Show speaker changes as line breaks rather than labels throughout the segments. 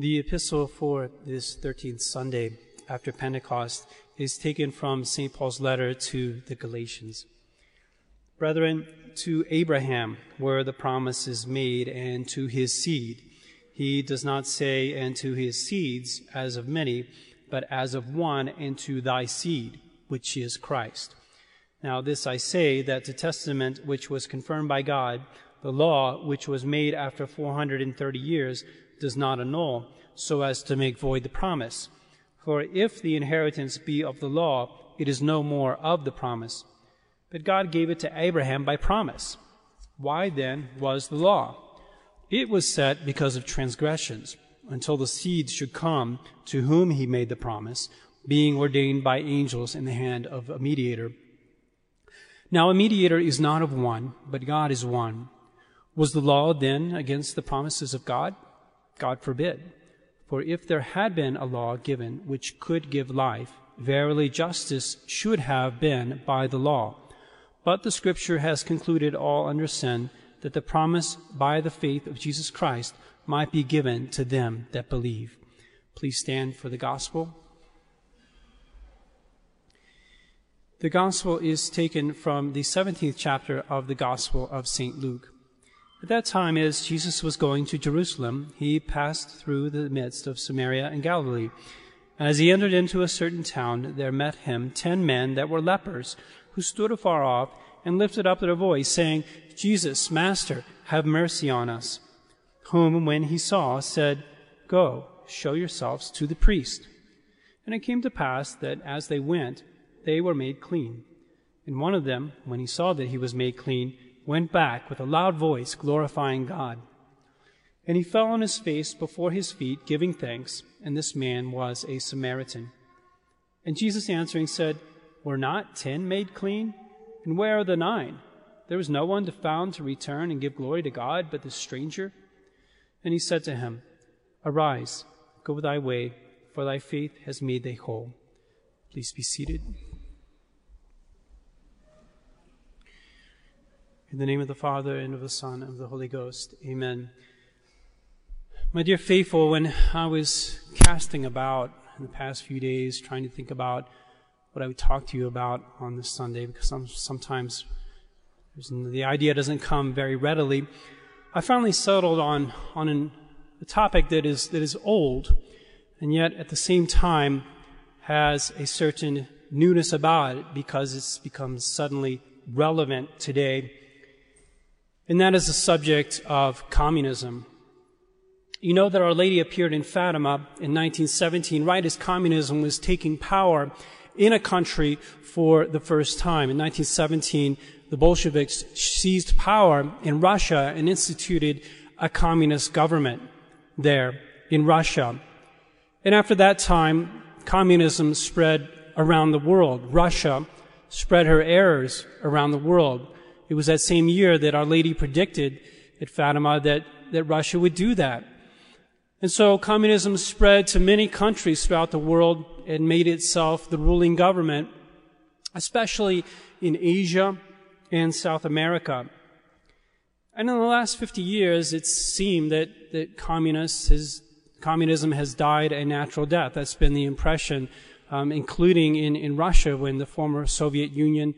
The epistle for this 13th Sunday after Pentecost is taken from St. Paul's letter to the Galatians. Brethren, to Abraham were the promises made, and to his seed. He does not say, and to his seeds, as of many, but as of one, and to thy seed, which is Christ. Now, this I say, that the testament which was confirmed by God, the law which was made after 430 years, does not annul, so as to make void the promise. For if the inheritance be of the law, it is no more of the promise. But God gave it to Abraham by promise. Why then was the law? It was set because of transgressions, until the seed should come to whom he made the promise, being ordained by angels in the hand of a mediator. Now a mediator is not of one, but God is one. Was the law then against the promises of God? God forbid. For if there had been a law given which could give life, verily justice should have been by the law. But the Scripture has concluded all under sin, that the promise by the faith of Jesus Christ might be given to them that believe. Please stand for the gospel. The gospel is taken from the 17th chapter of the Gospel of St. Luke. At that time, as Jesus was going to Jerusalem, he passed through the midst of Samaria and Galilee. And as he entered into a certain town, there met him ten men that were lepers, who stood afar off and lifted up their voice, saying, Jesus, Master, have mercy on us. Whom, when he saw, said, Go, show yourselves to the priest. And it came to pass that as they went, they were made clean. And one of them, when he saw that he was made clean, went back with a loud voice, glorifying God. And he fell on his face before his feet, giving thanks, and this man was a Samaritan. And Jesus answering said, Were not ten made clean? And where are the nine? There was no one to found to return and give glory to God but this stranger. And he said to him, Arise, go thy way, for thy faith has made thee whole. Please be seated. In the name of the Father, and of the Son, and of the Holy Ghost. Amen. My dear faithful, when I was casting about in the past few days, trying to think about what I would talk to you about on this Sunday, because some, sometimes the idea doesn't come very readily, I finally settled on, on an, a topic that is, that is old, and yet at the same time has a certain newness about it because it's become suddenly relevant today and that is the subject of communism. You know that Our Lady appeared in Fatima in 1917, right as communism was taking power in a country for the first time. In 1917, the Bolsheviks seized power in Russia and instituted a communist government there in Russia. And after that time, communism spread around the world. Russia spread her errors around the world. It was that same year that Our Lady predicted at Fatima that, that Russia would do that. And so communism spread to many countries throughout the world and made itself the ruling government, especially in Asia and South America. And in the last 50 years, it seemed that, that communists has, communism has died a natural death. That's been the impression, um, including in, in Russia when the former Soviet Union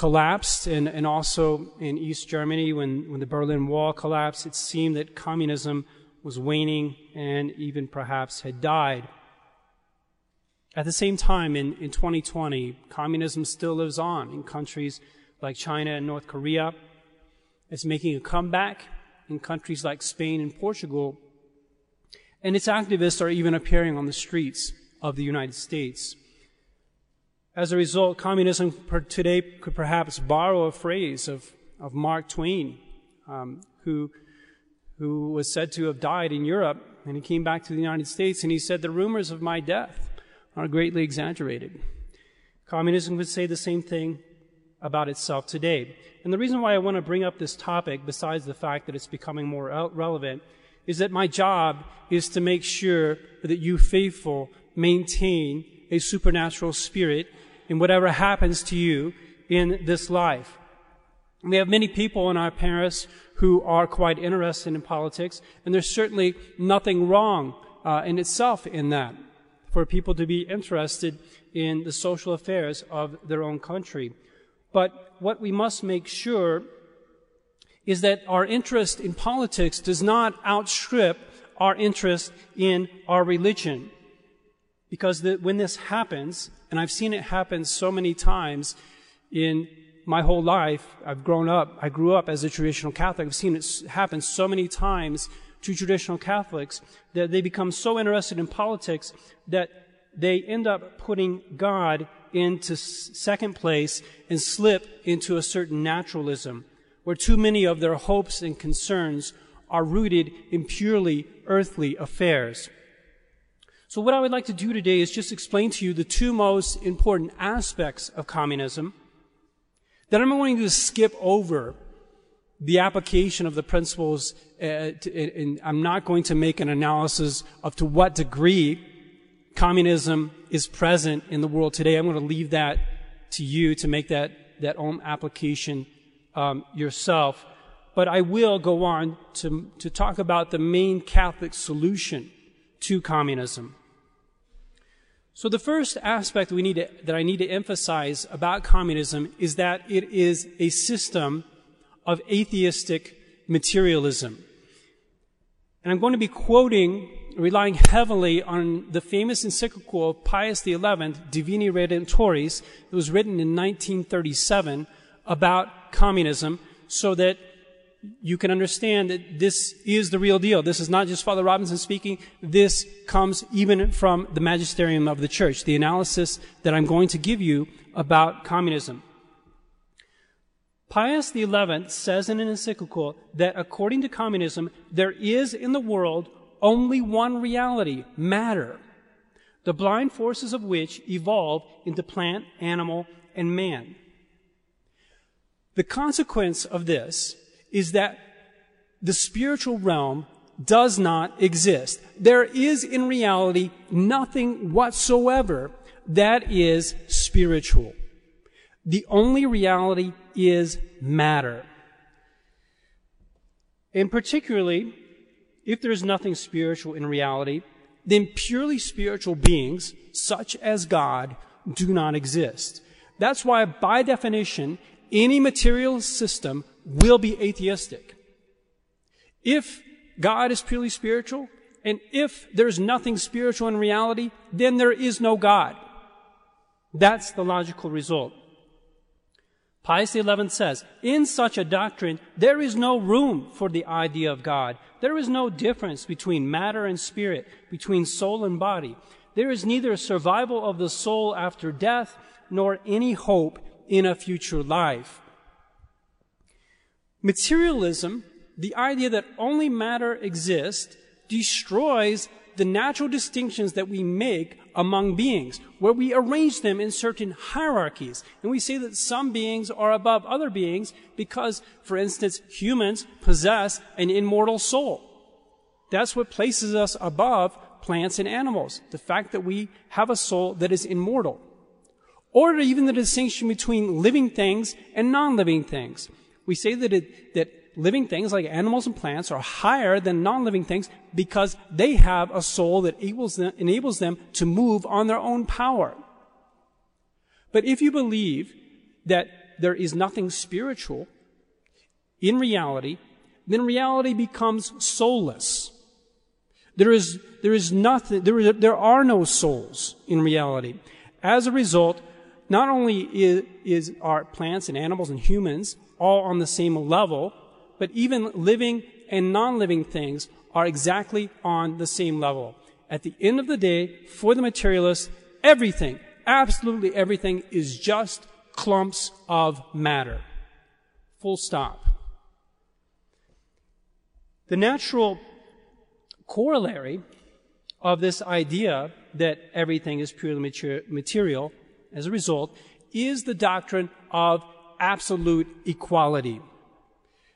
collapsed, and, and also in East Germany when, when the Berlin Wall collapsed, it seemed that communism was waning and even perhaps had died. At the same time, in, in 2020, communism still lives on in countries like China and North Korea. It's making a comeback in countries like Spain and Portugal. And its activists are even appearing on the streets of the United States. As a result, communism today could perhaps borrow a phrase of, of Mark Twain, um, who, who was said to have died in Europe, and he came back to the United States, and he said, The rumors of my death are greatly exaggerated. Communism would say the same thing about itself today. And the reason why I want to bring up this topic, besides the fact that it's becoming more relevant, is that my job is to make sure that you faithful maintain a supernatural spirit in whatever happens to you in this life. We have many people in our Paris who are quite interested in politics, and there's certainly nothing wrong uh, in itself in that, for people to be interested in the social affairs of their own country. But what we must make sure is that our interest in politics does not outstrip our interest in our religion. Because the, when this happens, and I've seen it happen so many times in my whole life, I've grown up, I grew up as a traditional Catholic, I've seen it happen so many times to traditional Catholics that they become so interested in politics that they end up putting God into second place and slip into a certain naturalism where too many of their hopes and concerns are rooted in purely earthly affairs. So what I would like to do today is just explain to you the two most important aspects of communism. Then I'm going to skip over the application of the principles, uh, and I'm not going to make an analysis of to what degree communism is present in the world today. I'm going to leave that to you to make that, that own application um, yourself. But I will go on to, to talk about the main Catholic solution to communism. So the first aspect we need to, that I need to emphasize about communism is that it is a system of atheistic materialism. And I'm going to be quoting, relying heavily on the famous encyclical of Pius XI, Divini Redemptoris, that was written in 1937 about communism, so that you can understand that this is the real deal. This is not just Father Robinson speaking. This comes even from the magisterium of the church, the analysis that I'm going to give you about communism. Pius XI says in an encyclical that according to communism, there is in the world only one reality, matter, the blind forces of which evolve into plant, animal, and man. The consequence of this is that the spiritual realm does not exist. There is in reality nothing whatsoever that is spiritual. The only reality is matter. And particularly, if there is nothing spiritual in reality, then purely spiritual beings, such as God, do not exist. That's why, by definition, any material system will be atheistic. If God is purely spiritual, and if there's nothing spiritual in reality, then there is no God. That's the logical result. Pius XI says, in such a doctrine, there is no room for the idea of God. There is no difference between matter and spirit, between soul and body. There is neither survival of the soul after death, nor any hope in a future life. Materialism, the idea that only matter exists, destroys the natural distinctions that we make among beings, where we arrange them in certain hierarchies. And we say that some beings are above other beings because, for instance, humans possess an immortal soul. That's what places us above plants and animals. The fact that we have a soul that is immortal. Or even the distinction between living things and non-living things. We say that, it, that living things like animals and plants are higher than non-living things because they have a soul that enables them, enables them to move on their own power. But if you believe that there is nothing spiritual in reality, then reality becomes soulless. There is, there is nothing, there, is, there are no souls in reality. As a result, not only is, is are plants and animals and humans all on the same level, but even living and non-living things are exactly on the same level. At the end of the day, for the materialist, everything, absolutely everything is just clumps of matter. Full stop. The natural corollary of this idea that everything is purely material, as a result, is the doctrine of absolute equality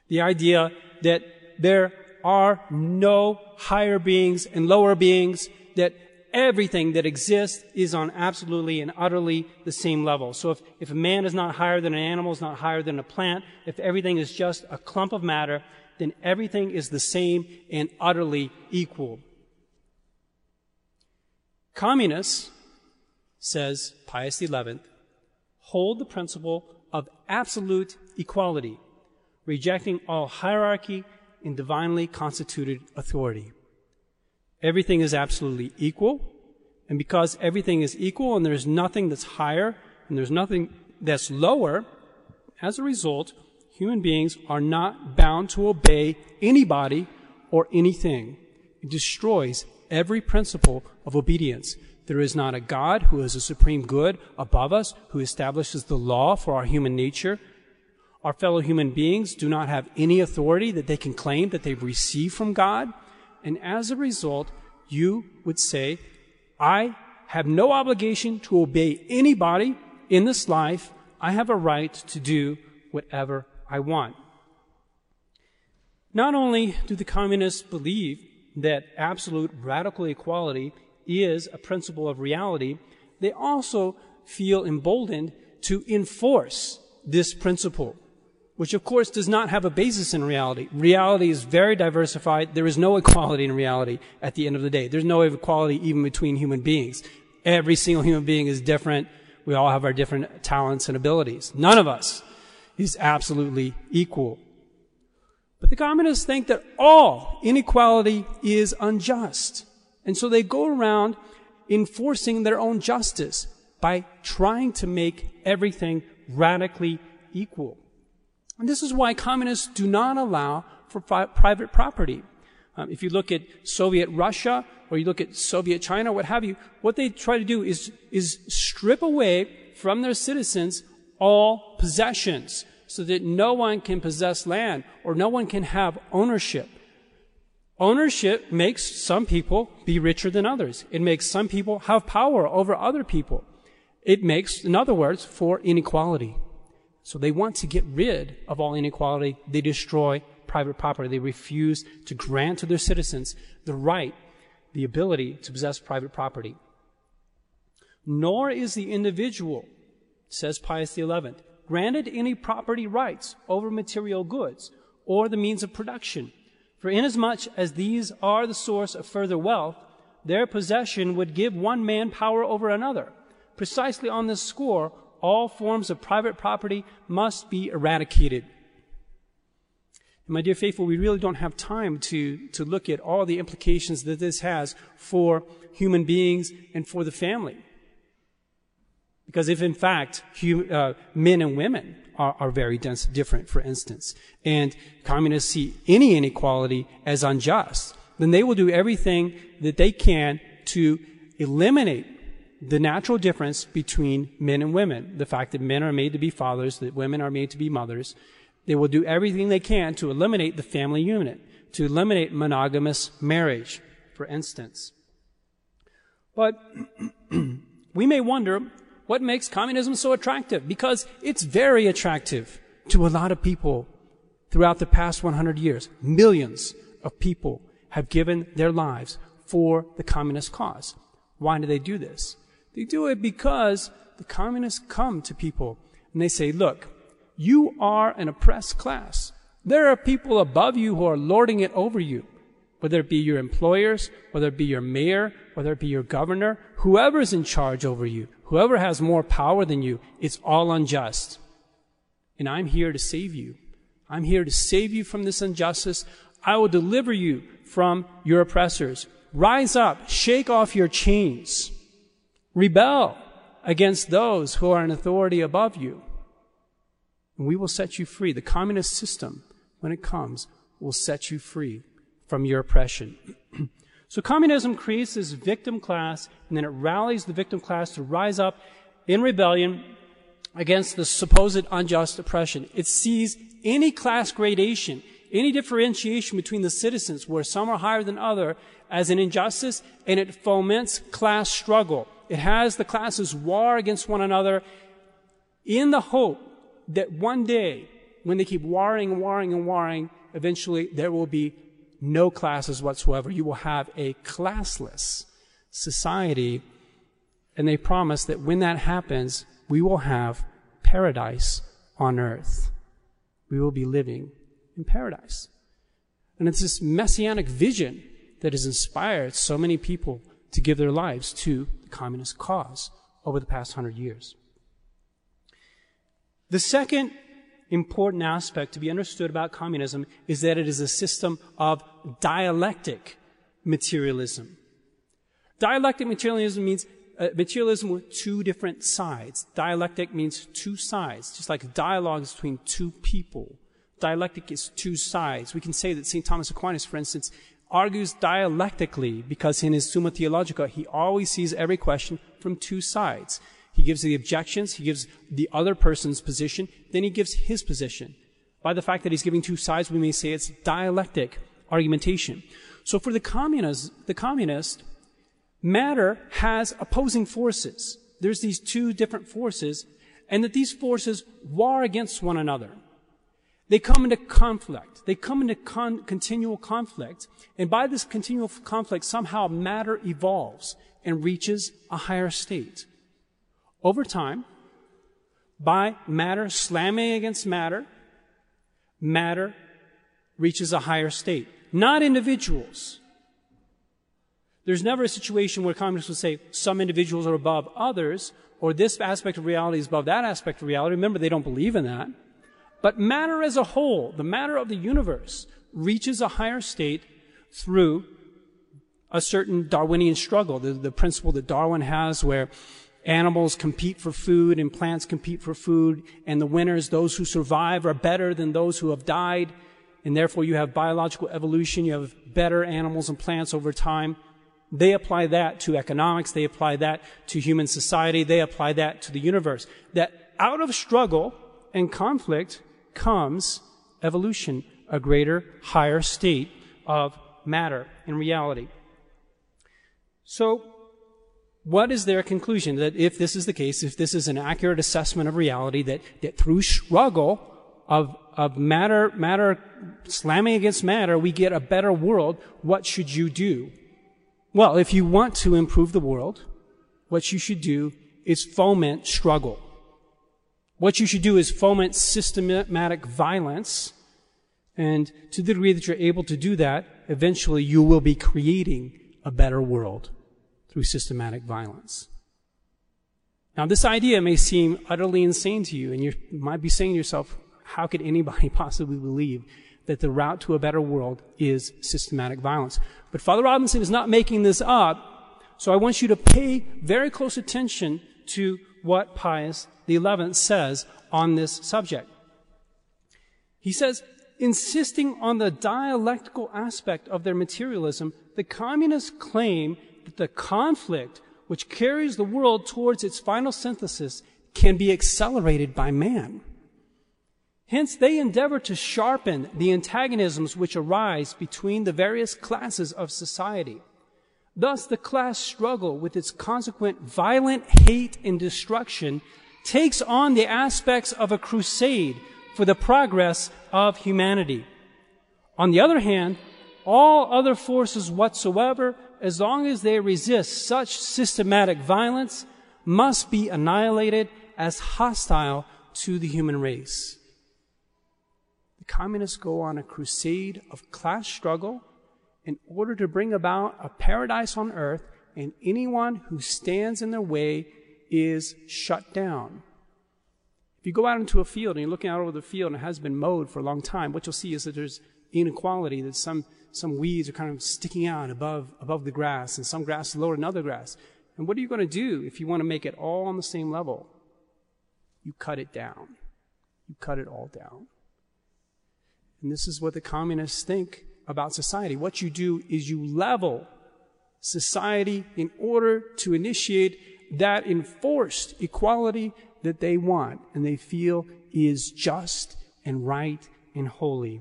the idea that there are no higher beings and lower beings, that everything that exists is on absolutely and utterly the same level. So if, if a man is not higher than an animal, is not higher than a plant, if everything is just a clump of matter, then everything is the same and utterly equal. Communists, says Pius XI, hold the principle of absolute equality, rejecting all hierarchy in divinely constituted authority. Everything is absolutely equal, and because everything is equal and there's nothing that's higher and there's nothing that's lower, as a result, human beings are not bound to obey anybody or anything. It destroys every principle of obedience. There is not a God who is a supreme good above us, who establishes the law for our human nature. Our fellow human beings do not have any authority that they can claim that they've received from God. And as a result, you would say, I have no obligation to obey anybody in this life. I have a right to do whatever I want. Not only do the communists believe that absolute radical equality is a principle of reality, they also feel emboldened to enforce this principle, which of course does not have a basis in reality. Reality is very diversified. There is no equality in reality at the end of the day. There's no equality even between human beings. Every single human being is different. We all have our different talents and abilities. None of us is absolutely equal. But the communists think that all inequality is unjust. And so they go around enforcing their own justice by trying to make everything radically equal. And this is why communists do not allow for fi- private property. Um, if you look at Soviet Russia or you look at Soviet China, what have you, what they try to do is, is strip away from their citizens all possessions so that no one can possess land or no one can have ownership. Ownership makes some people be richer than others. It makes some people have power over other people. It makes, in other words, for inequality. So they want to get rid of all inequality. They destroy private property. They refuse to grant to their citizens the right, the ability to possess private property. Nor is the individual, says Pius XI, granted any property rights over material goods or the means of production for inasmuch as these are the source of further wealth, their possession would give one man power over another. Precisely on this score, all forms of private property must be eradicated. And my dear faithful, we really don't have time to, to look at all the implications that this has for human beings and for the family. Because if in fact uh, men and women are, are very dense, different, for instance, and communists see any inequality as unjust, then they will do everything that they can to eliminate the natural difference between men and women. The fact that men are made to be fathers, that women are made to be mothers. They will do everything they can to eliminate the family unit, to eliminate monogamous marriage, for instance. But we may wonder what makes communism so attractive? Because it's very attractive to a lot of people throughout the past 100 years. Millions of people have given their lives for the communist cause. Why do they do this? They do it because the communists come to people and they say, look, you are an oppressed class. There are people above you who are lording it over you whether it be your employers, whether it be your mayor, whether it be your governor, whoever is in charge over you, whoever has more power than you, it's all unjust. And I'm here to save you. I'm here to save you from this injustice. I will deliver you from your oppressors. Rise up, shake off your chains, rebel against those who are in authority above you. And we will set you free. The communist system, when it comes, will set you free from your oppression. so communism creates this victim class, and then it rallies the victim class to rise up in rebellion against the supposed unjust oppression. It sees any class gradation, any differentiation between the citizens where some are higher than other as an injustice, and it foments class struggle. It has the classes war against one another in the hope that one day, when they keep warring warring and warring, eventually there will be no classes whatsoever. You will have a classless society. And they promise that when that happens, we will have paradise on earth. We will be living in paradise. And it's this messianic vision that has inspired so many people to give their lives to the communist cause over the past hundred years. The second important aspect to be understood about communism is that it is a system of dialectic materialism. Dialectic materialism means uh, materialism with two different sides. Dialectic means two sides, just like dialogues between two people. Dialectic is two sides. We can say that St. Thomas Aquinas, for instance, argues dialectically because in his Summa Theologica, he always sees every question from two sides. He gives the objections, he gives the other person's position, then he gives his position. By the fact that he's giving two sides, we may say it's dialectic argumentation. So for the communist, the communist, matter has opposing forces. There's these two different forces, and that these forces war against one another. They come into conflict. They come into con- continual conflict. And by this continual conflict, somehow matter evolves and reaches a higher state. Over time, by matter slamming against matter, matter reaches a higher state. Not individuals. There's never a situation where communists would say some individuals are above others, or this aspect of reality is above that aspect of reality. Remember, they don't believe in that. But matter as a whole, the matter of the universe, reaches a higher state through a certain Darwinian struggle, the, the principle that Darwin has where animals compete for food and plants compete for food, and the winners, those who survive, are better than those who have died, and therefore you have biological evolution, you have better animals and plants over time. They apply that to economics, they apply that to human society, they apply that to the universe. That out of struggle and conflict, comes evolution, a greater, higher state of matter in reality. So, what is their conclusion? That if this is the case, if this is an accurate assessment of reality, that, that through struggle of, of matter, matter slamming against matter, we get a better world, what should you do? Well, if you want to improve the world, what you should do is foment struggle. What you should do is foment systematic violence. And to the degree that you're able to do that, eventually you will be creating a better world through systematic violence. Now, this idea may seem utterly insane to you, and you might be saying to yourself, how could anybody possibly believe that the route to a better world is systematic violence? But Father Robinson is not making this up, so I want you to pay very close attention to what Pius XI says on this subject. He says, insisting on the dialectical aspect of their materialism, the communists claim that the conflict which carries the world towards its final synthesis can be accelerated by man. Hence, they endeavor to sharpen the antagonisms which arise between the various classes of society. Thus, the class struggle with its consequent violent hate and destruction takes on the aspects of a crusade for the progress of humanity. On the other hand, all other forces whatsoever, as long as they resist such systematic violence, must be annihilated as hostile to the human race. The communists go on a crusade of class struggle in order to bring about a paradise on earth, and anyone who stands in their way is shut down. If you go out into a field and you're looking out over the field and it has been mowed for a long time, what you'll see is that there's inequality, that some, some weeds are kind of sticking out above, above the grass, and some grass is lower than other grass. And what are you going to do if you want to make it all on the same level? You cut it down. You cut it all down. And this is what the communists think about society. What you do is you level society in order to initiate that enforced equality that they want and they feel is just and right and holy.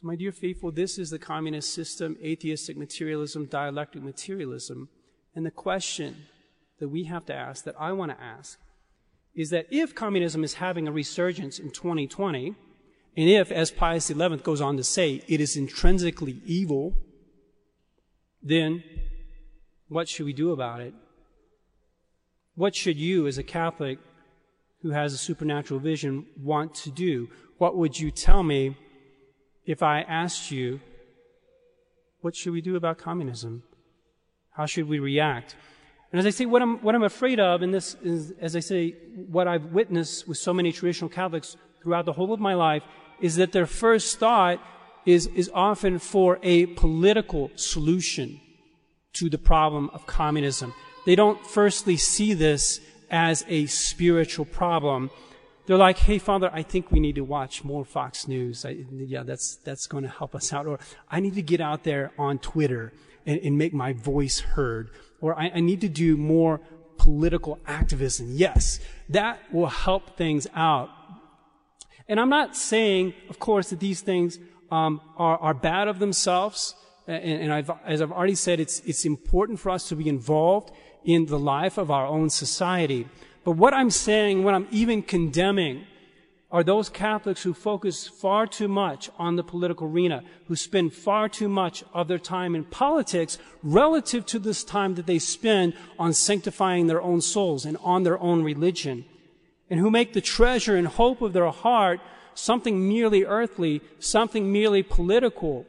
So, my dear faithful, this is the communist system, atheistic materialism, dialectic materialism. And the question that we have to ask, that I want to ask, is that if communism is having a resurgence in 2020, and if, as Pius XI goes on to say, it is intrinsically evil, then what should we do about it? What should you, as a Catholic who has a supernatural vision, want to do? What would you tell me if I asked you what should we do about communism? How should we react? And as I say, what I'm, what I'm afraid of, and this is, as I say, what I've witnessed with so many traditional Catholics throughout the whole of my life, is that their first thought is, is often for a political solution to the problem of communism. They don't firstly see this as a spiritual problem. They're like, hey, Father, I think we need to watch more Fox News. I, yeah, that's, that's going to help us out. Or I need to get out there on Twitter and, and make my voice heard. Or I, I need to do more political activism. Yes, that will help things out. And I'm not saying, of course, that these things um, are, are bad of themselves. And, and I've, as I've already said, it's, it's important for us to be involved in the life of our own society. But what I'm saying, what I'm even condemning, are those Catholics who focus far too much on the political arena, who spend far too much of their time in politics relative to this time that they spend on sanctifying their own souls and on their own religion, and who make the treasure and hope of their heart something merely earthly, something merely political,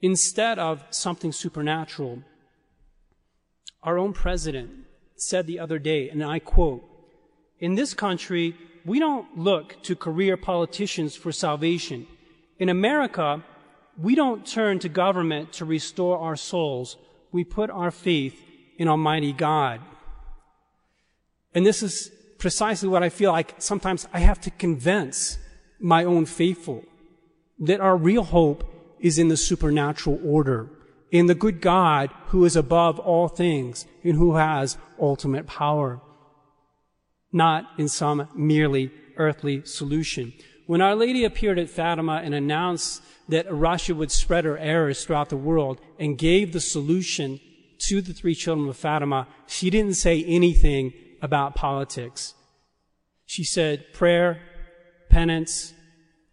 instead of something supernatural. Our own president said the other day, and I quote, in this country, we don't look to career politicians for salvation. In America, we don't turn to government to restore our souls. We put our faith in Almighty God. And this is precisely what I feel like sometimes I have to convince my own faithful that our real hope is in the supernatural order, in the good God who is above all things and who has ultimate power not in some merely earthly solution. When Our Lady appeared at Fatima and announced that Russia would spread her errors throughout the world and gave the solution to the three children of Fatima, she didn't say anything about politics. She said prayer, penance,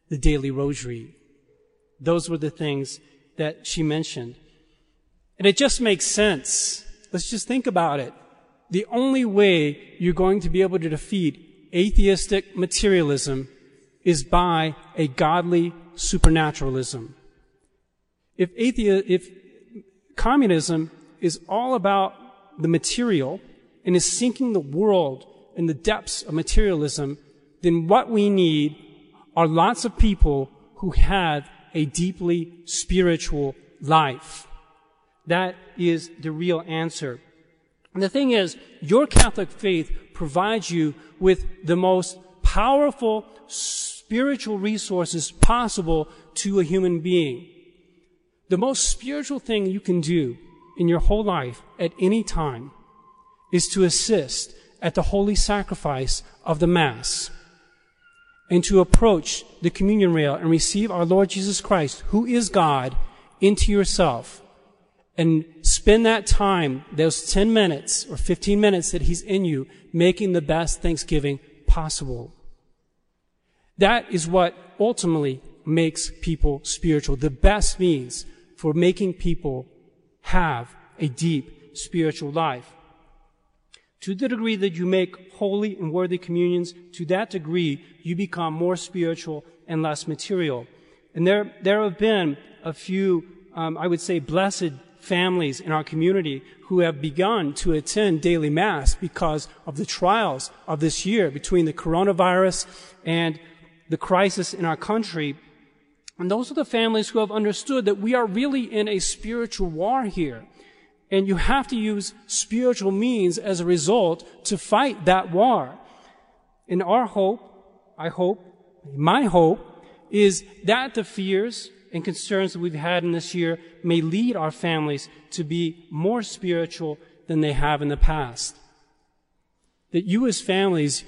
the daily rosary. Those were the things that she mentioned. And it just makes sense. Let's just think about it the only way you're going to be able to defeat atheistic materialism is by a godly supernaturalism. If athe- if communism is all about the material and is sinking the world in the depths of materialism, then what we need are lots of people who have a deeply spiritual life. That is the real answer. And the thing is, your Catholic faith provides you with the most powerful spiritual resources possible to a human being. The most spiritual thing you can do in your whole life at any time is to assist at the holy sacrifice of the Mass and to approach the communion rail and receive our Lord Jesus Christ, who is God, into yourself and spend that time, those 10 minutes or 15 minutes that He's in you, making the best Thanksgiving possible. That is what ultimately makes people spiritual. The best means for making people have a deep spiritual life. To the degree that you make holy and worthy communions, to that degree you become more spiritual and less material. And there, there have been a few, um, I would say, blessed families in our community who have begun to attend daily mass because of the trials of this year between the coronavirus and the crisis in our country. And those are the families who have understood that we are really in a spiritual war here. And you have to use spiritual means as a result to fight that war. And our hope, I hope, my hope, is that the fears and concerns that we've had in this year may lead our families to be more spiritual than they have in the past. That you as families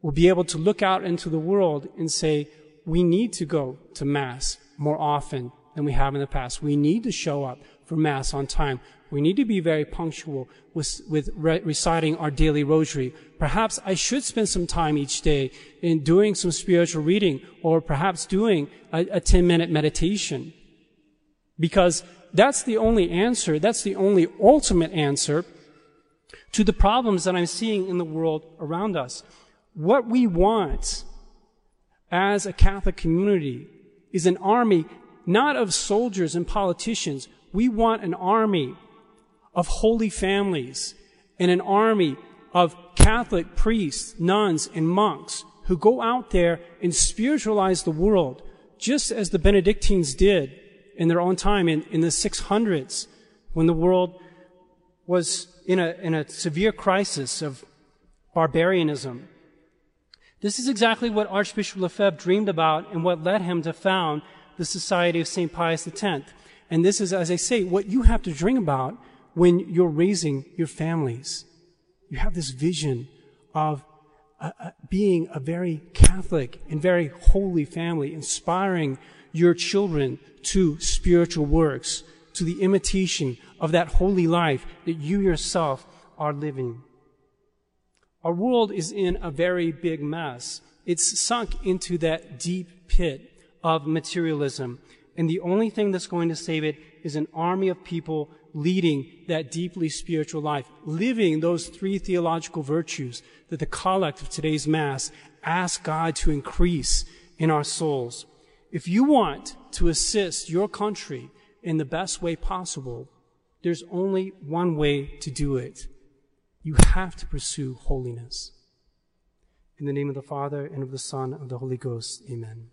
will be able to look out into the world and say, we need to go to Mass more often than we have in the past. We need to show up for Mass on time. We need to be very punctual with, with re- reciting our daily rosary. Perhaps I should spend some time each day in doing some spiritual reading or perhaps doing a, a 10 minute meditation. Because that's the only answer, that's the only ultimate answer to the problems that I'm seeing in the world around us. What we want as a Catholic community is an army not of soldiers and politicians. We want an army of holy families and an army of Catholic priests, nuns, and monks who go out there and spiritualize the world, just as the Benedictines did in their own time in, in the 600s when the world was in a, in a severe crisis of barbarianism. This is exactly what Archbishop Lefebvre dreamed about and what led him to found the Society of St. Pius X. And this is, as I say, what you have to dream about when you're raising your families. You have this vision of uh, uh, being a very Catholic and very holy family, inspiring your children to spiritual works, to the imitation of that holy life that you yourself are living. Our world is in a very big mess. It's sunk into that deep pit of materialism. And the only thing that's going to save it is an army of people leading that deeply spiritual life, living those three theological virtues that the collect of today's Mass asks God to increase in our souls. If you want to assist your country in the best way possible, there's only one way to do it. You have to pursue holiness. In the name of the Father, and of the Son, and of the Holy Ghost, amen.